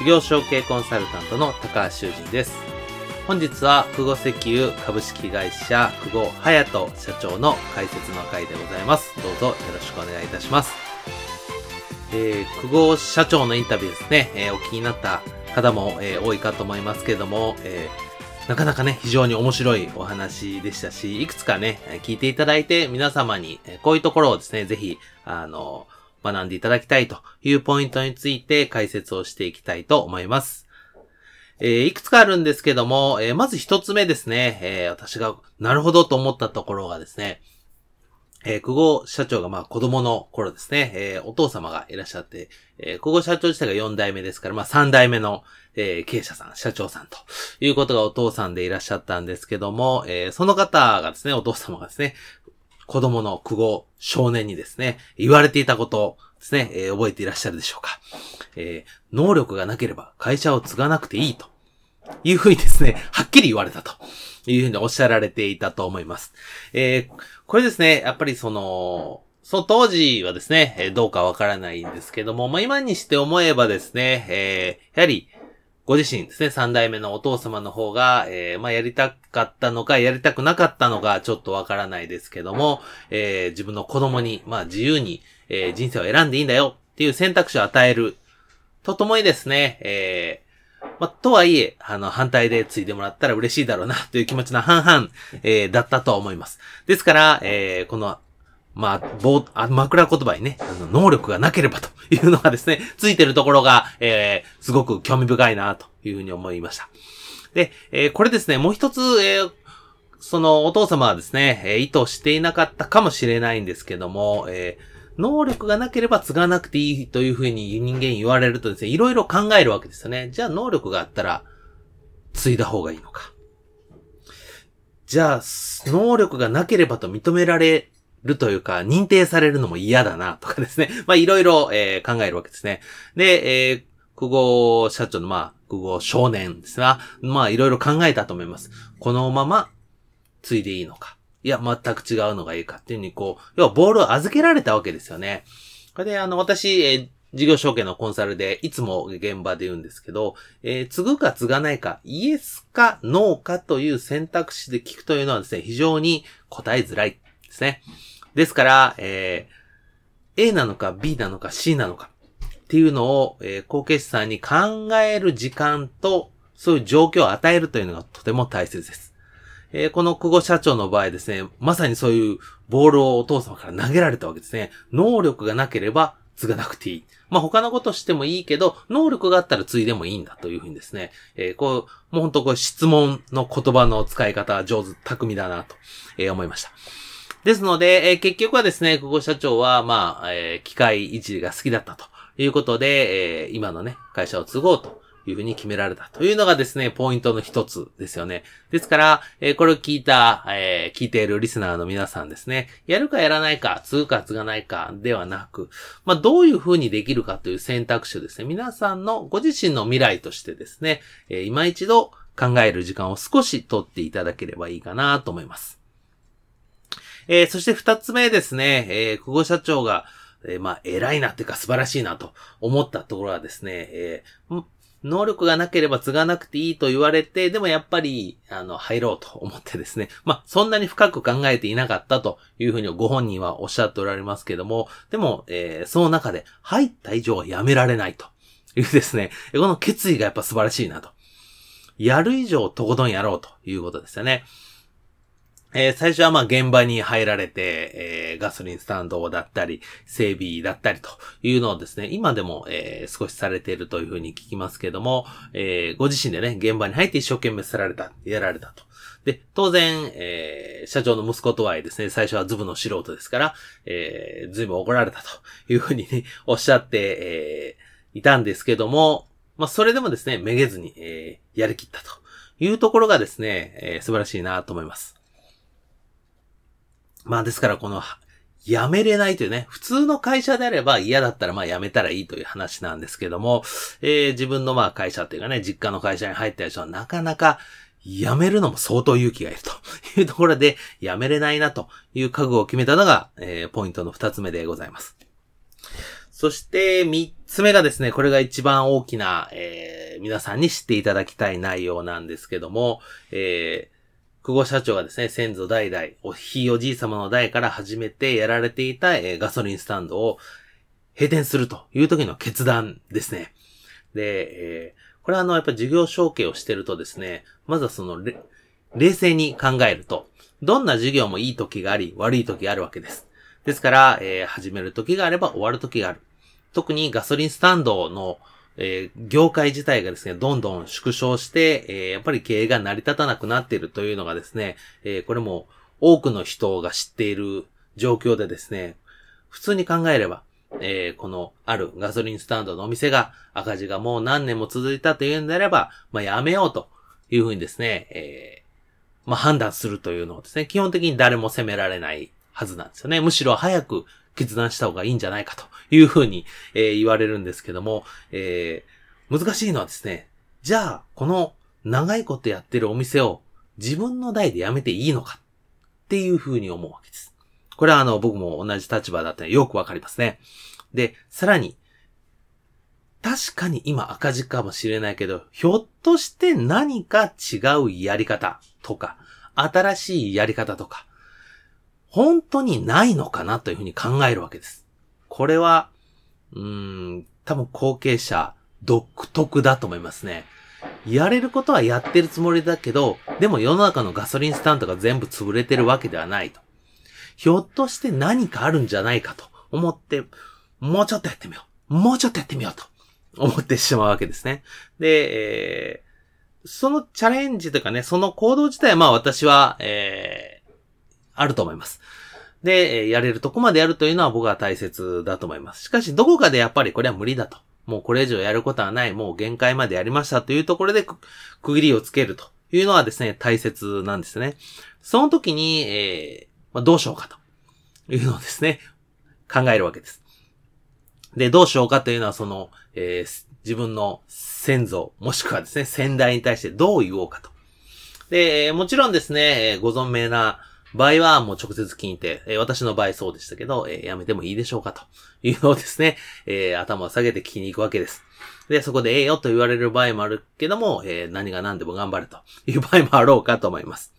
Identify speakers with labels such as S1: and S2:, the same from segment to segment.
S1: 事業承継コンサルタントの高橋修人です。本日は、久保石油株式会社久保隼人社長の解説の回でございます。どうぞよろしくお願いいたします。えー、久保社長のインタビューですね、えー、お気になった方も、えー、多いかと思いますけども、えー、なかなかね、非常に面白いお話でしたし、いくつかね、聞いていただいて皆様に、こういうところをですね、ぜひ、あの、学んでいただきたいというポイントについて解説をしていきたいと思います。えー、いくつかあるんですけども、えー、まず一つ目ですね、えー、私がなるほどと思ったところがですね、えー、久保社長がまあ子供の頃ですね、えー、お父様がいらっしゃって、えー、久保社長自体が4代目ですから、まあ3代目の、えー、経営者さん、社長さんということがお父さんでいらっしゃったんですけども、えー、その方がですね、お父様がですね、子供の久保少年にですね、言われていたことですね、えー、覚えていらっしゃるでしょうか。えー、能力がなければ会社を継がなくていいというふうにですね、はっきり言われたというふうにおっしゃられていたと思います。えー、これですね、やっぱりその、その当時はですね、どうかわからないんですけども、まあ、今にして思えばですね、えー、やはり、ご自身ですね、三代目のお父様の方が、えー、まあ、やりたかったのか、やりたくなかったのか、ちょっとわからないですけども、えー、自分の子供に、まあ、自由に、えー、人生を選んでいいんだよっていう選択肢を与える。とともにですね、えー、まあ、とはいえ、あの、反対で継いでもらったら嬉しいだろうな、という気持ちの半々、えー、だったと思います。ですから、えー、このまあ、ぼあ枕言葉にね、あの、能力がなければというのがですね、ついてるところが、えー、すごく興味深いな、というふうに思いました。で、えー、これですね、もう一つ、えー、そのお父様はですね、えー、意図していなかったかもしれないんですけども、えー、能力がなければ継がなくていいというふうに人間言われるとですね、いろいろ考えるわけですよね。じゃあ能力があったら、継いだ方がいいのか。じゃあ、能力がなければと認められるというか、認定されるのも嫌だな、とかですね。まあ、いろいろ、えー、考えるわけですね。で、えー、久保社長の、まあ、久保少年ですが、まあ、いろいろ考えたと思います。このまま、ついでいいのか。いや、全く違うのがいいかっていうふうに、こう、要はボールを預けられたわけですよね。これで、あの、私、えー、事業承継のコンサルで、いつも現場で言うんですけど、えー、継ぐか継がないか、イエスかノーかという選択肢で聞くというのはですね、非常に答えづらいですね。ですから、えー、A なのか B なのか C なのかっていうのを、えー、後継者さんに考える時間と、そういう状況を与えるというのがとても大切です。えー、この久保社長の場合ですね、まさにそういうボールをお父様から投げられたわけですね。能力がなければ継がなくていい。まあ、他のことしてもいいけど、能力があったら継いでもいいんだというふうにですね、えー、こう、もう本当こう質問の言葉の使い方は上手、巧みだなと、えー、思いました。ですので、えー、結局はですね、久保社長は、まあ、えー、機械いじりが好きだったということで、えー、今のね、会社を継ごうというふうに決められたというのがですね、ポイントの一つですよね。ですから、えー、これを聞いた、えー、聞いているリスナーの皆さんですね、やるかやらないか、継ぐか継がないかではなく、まあ、どういうふうにできるかという選択肢をですね、皆さんのご自身の未来としてですね、えー、今一度考える時間を少し取っていただければいいかなと思います。えー、そして二つ目ですね、えー、久保社長が、えー、まあ、偉いなっていうか素晴らしいなと思ったところはですね、えー、能力がなければ継がなくていいと言われて、でもやっぱり、あの、入ろうと思ってですね。まあ、そんなに深く考えていなかったというふうにご本人はおっしゃっておられますけども、でも、えー、その中で、入った以上はやめられないというですね、この決意がやっぱ素晴らしいなと。やる以上とことんやろうということですよね。えー、最初はまあ現場に入られて、えー、ガソリンスタンドだったり、整備だったりというのをですね、今でも、えー、少しされているというふうに聞きますけども、え、ご自身でね、現場に入って一生懸命さられた、やられたと。で、当然、え、社長の息子とはいえですね、最初はズブの素人ですから、えー、ずいぶん怒られたというふうにね、おっしゃって、え、いたんですけども、まあ、それでもですね、めげずに、え、やりきったというところがですね、え、素晴らしいなと思います。まあですからこの、辞めれないというね、普通の会社であれば嫌だったらまあ辞めたらいいという話なんですけども、えー、自分のまあ会社というかね、実家の会社に入った人はなかなか辞めるのも相当勇気がいるというところで辞めれないなという覚悟を決めたのが、えー、ポイントの二つ目でございます。そして三つ目がですね、これが一番大きな、えー、皆さんに知っていただきたい内容なんですけども、えー久保社長がですね、先祖代々、おひいおじい様の代から始めてやられていた、えー、ガソリンスタンドを閉店するという時の決断ですね。で、えー、これはあの、やっぱ事業承継をしてるとですね、まずはその、冷静に考えると、どんな事業もいい時があり、悪い時があるわけです。ですから、えー、始める時があれば終わる時がある。特にガソリンスタンドのえー、業界自体がですね、どんどん縮小して、えー、やっぱり経営が成り立たなくなっているというのがですね、えー、これも多くの人が知っている状況でですね、普通に考えれば、えー、このあるガソリンスタンドのお店が赤字がもう何年も続いたというんであれば、まあ、やめようというふうにですね、えー、まあ、判断するというのをですね、基本的に誰も責められないはずなんですよね。むしろ早く決断した方がいいんじゃないかというふうに、えー、言われるんですけども、えー、難しいのはですね、じゃあ、この長いことやってるお店を自分の代で辞めていいのかっていうふうに思うわけです。これはあの、僕も同じ立場だったらよくわかりますね。で、さらに、確かに今赤字かもしれないけど、ひょっとして何か違うやり方とか、新しいやり方とか、本当にないのかなというふうに考えるわけです。これは、うーん、多分後継者独特だと思いますね。やれることはやってるつもりだけど、でも世の中のガソリンスタンドが全部潰れてるわけではないと。ひょっとして何かあるんじゃないかと思って、もうちょっとやってみよう。もうちょっとやってみようと思ってしまうわけですね。で、えー、そのチャレンジとかね、その行動自体はまあ私は、えーあると思います。で、やれるとこまでやるというのは僕は大切だと思います。しかし、どこかでやっぱりこれは無理だと。もうこれ以上やることはない。もう限界までやりましたというところで区切りをつけるというのはですね、大切なんですね。その時に、えー、まあ、どうしようかというのをですね、考えるわけです。で、どうしようかというのはその、えー、自分の先祖、もしくはですね、先代に対してどう言おうかと。で、もちろんですね、ご存命な場合はもう直接聞いて、えー、私の場合そうでしたけど、えー、やめてもいいでしょうかというのをですね、えー、頭を下げて聞きに行くわけです。で、そこでええよと言われる場合もあるけども、え、何が何でも頑張れという場合もあろうかと思います。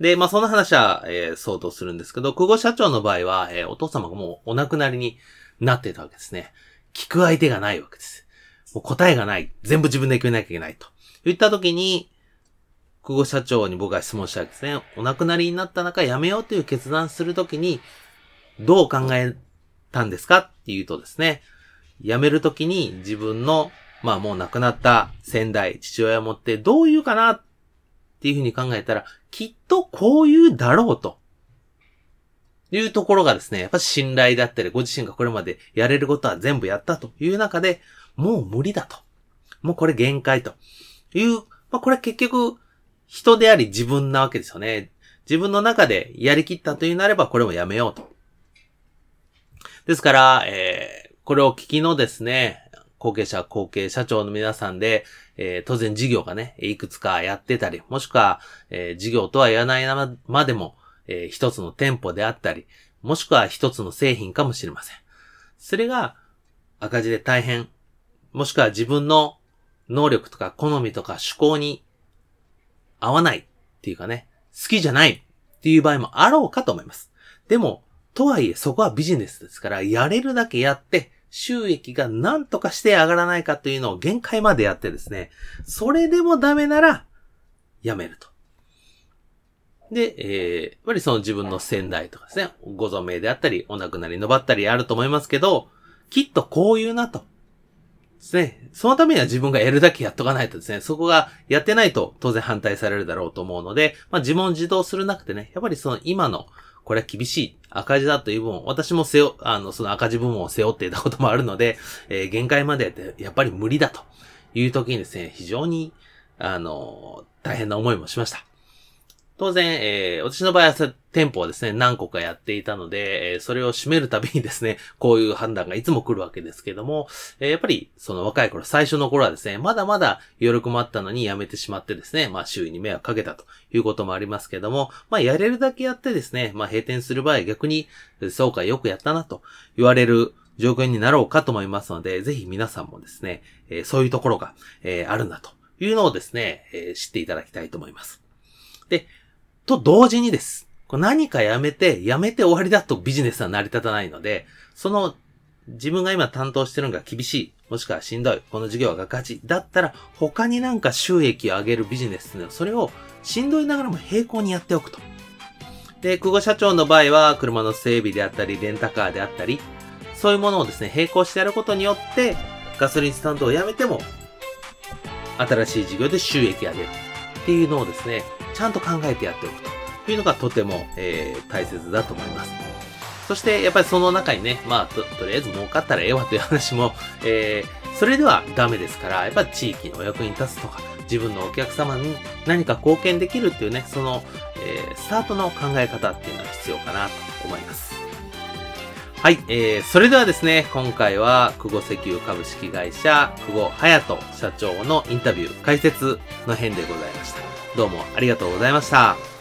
S1: で、まあ、その話は、え、相当するんですけど、久保社長の場合は、え、お父様がもうお亡くなりになっていたわけですね。聞く相手がないわけです。もう答えがない。全部自分で決めなきゃいけないと。言った時に、久保社長に僕が質問したわけですね。お亡くなりになった中辞めようという決断するときに、どう考えたんですかっていうとですね、辞めるときに自分の、まあもう亡くなった先代、父親を持ってどう言うかなっていうふうに考えたら、きっとこう言うだろうと。いうところがですね、やっぱ信頼だったり、ご自身がこれまでやれることは全部やったという中で、もう無理だと。もうこれ限界という、まあこれ結局、人であり自分なわけですよね。自分の中でやりきったというなればこれもやめようと。ですから、えー、これを聞きのですね、後継者、後継社長の皆さんで、えー、当然事業がね、いくつかやってたり、もしくは、えー、事業とは言わないまでも、えー、一つの店舗であったり、もしくは一つの製品かもしれません。それが赤字で大変、もしくは自分の能力とか好みとか趣向に合わないっていうかね、好きじゃないっていう場合もあろうかと思います。でも、とはいえそこはビジネスですから、やれるだけやって、収益が何とかして上がらないかというのを限界までやってですね、それでもダメなら、やめると。で、えー、やっぱりその自分の先代とかですね、ご存命であったり、お亡くなりのばったりあると思いますけど、きっとこういうなと。ですね。そのためには自分がやるだけやっとかないとですね、そこがやってないと当然反対されるだろうと思うので、まあ自問自答するなくてね、やっぱりその今の、これは厳しい赤字だという部分、私も背負、あの、その赤字部分を背負っていたこともあるので、えー、限界までやってやっぱり無理だという時にですね、非常に、あの、大変な思いもしました。当然、えー、私の場合は店舗をですね、何個かやっていたので、えー、それを閉めるたびにですね、こういう判断がいつも来るわけですけども、えー、やっぱり、その若い頃、最初の頃はですね、まだまだ余力もあったのに辞めてしまってですね、まあ周囲に迷惑かけたということもありますけども、まあやれるだけやってですね、まあ閉店する場合逆に、そうかよくやったなと言われる状況になろうかと思いますので、ぜひ皆さんもですね、えー、そういうところが、えー、あるんだというのをですね、えー、知っていただきたいと思います。で、と同時にです。何かやめて、やめて終わりだとビジネスは成り立たないので、その自分が今担当してるのが厳しい、もしくはしんどい、この事業はガチだったら、他になんか収益を上げるビジネスっていうのは、それをしんどいながらも並行にやっておくと。で、久保社長の場合は、車の整備であったり、レンタカーであったり、そういうものをですね、並行してやることによって、ガソリンスタンドをやめても、新しい事業で収益上げるっていうのをですね、ちゃんと考えてやっておくというのがとても、えー、大切だと思います。そして、やっぱりその中にね、まあ、と、とりあえず儲かったらええわという話も、えー、それではダメですから、やっぱり地域のお役に立つとか、自分のお客様に何か貢献できるっていうね、その、えー、スタートの考え方っていうのが必要かなと思います。はい、えー、それではですね、今回は、久保石油株式会社、久保隼人社長のインタビュー、解説の編でございました。どうもありがとうございました。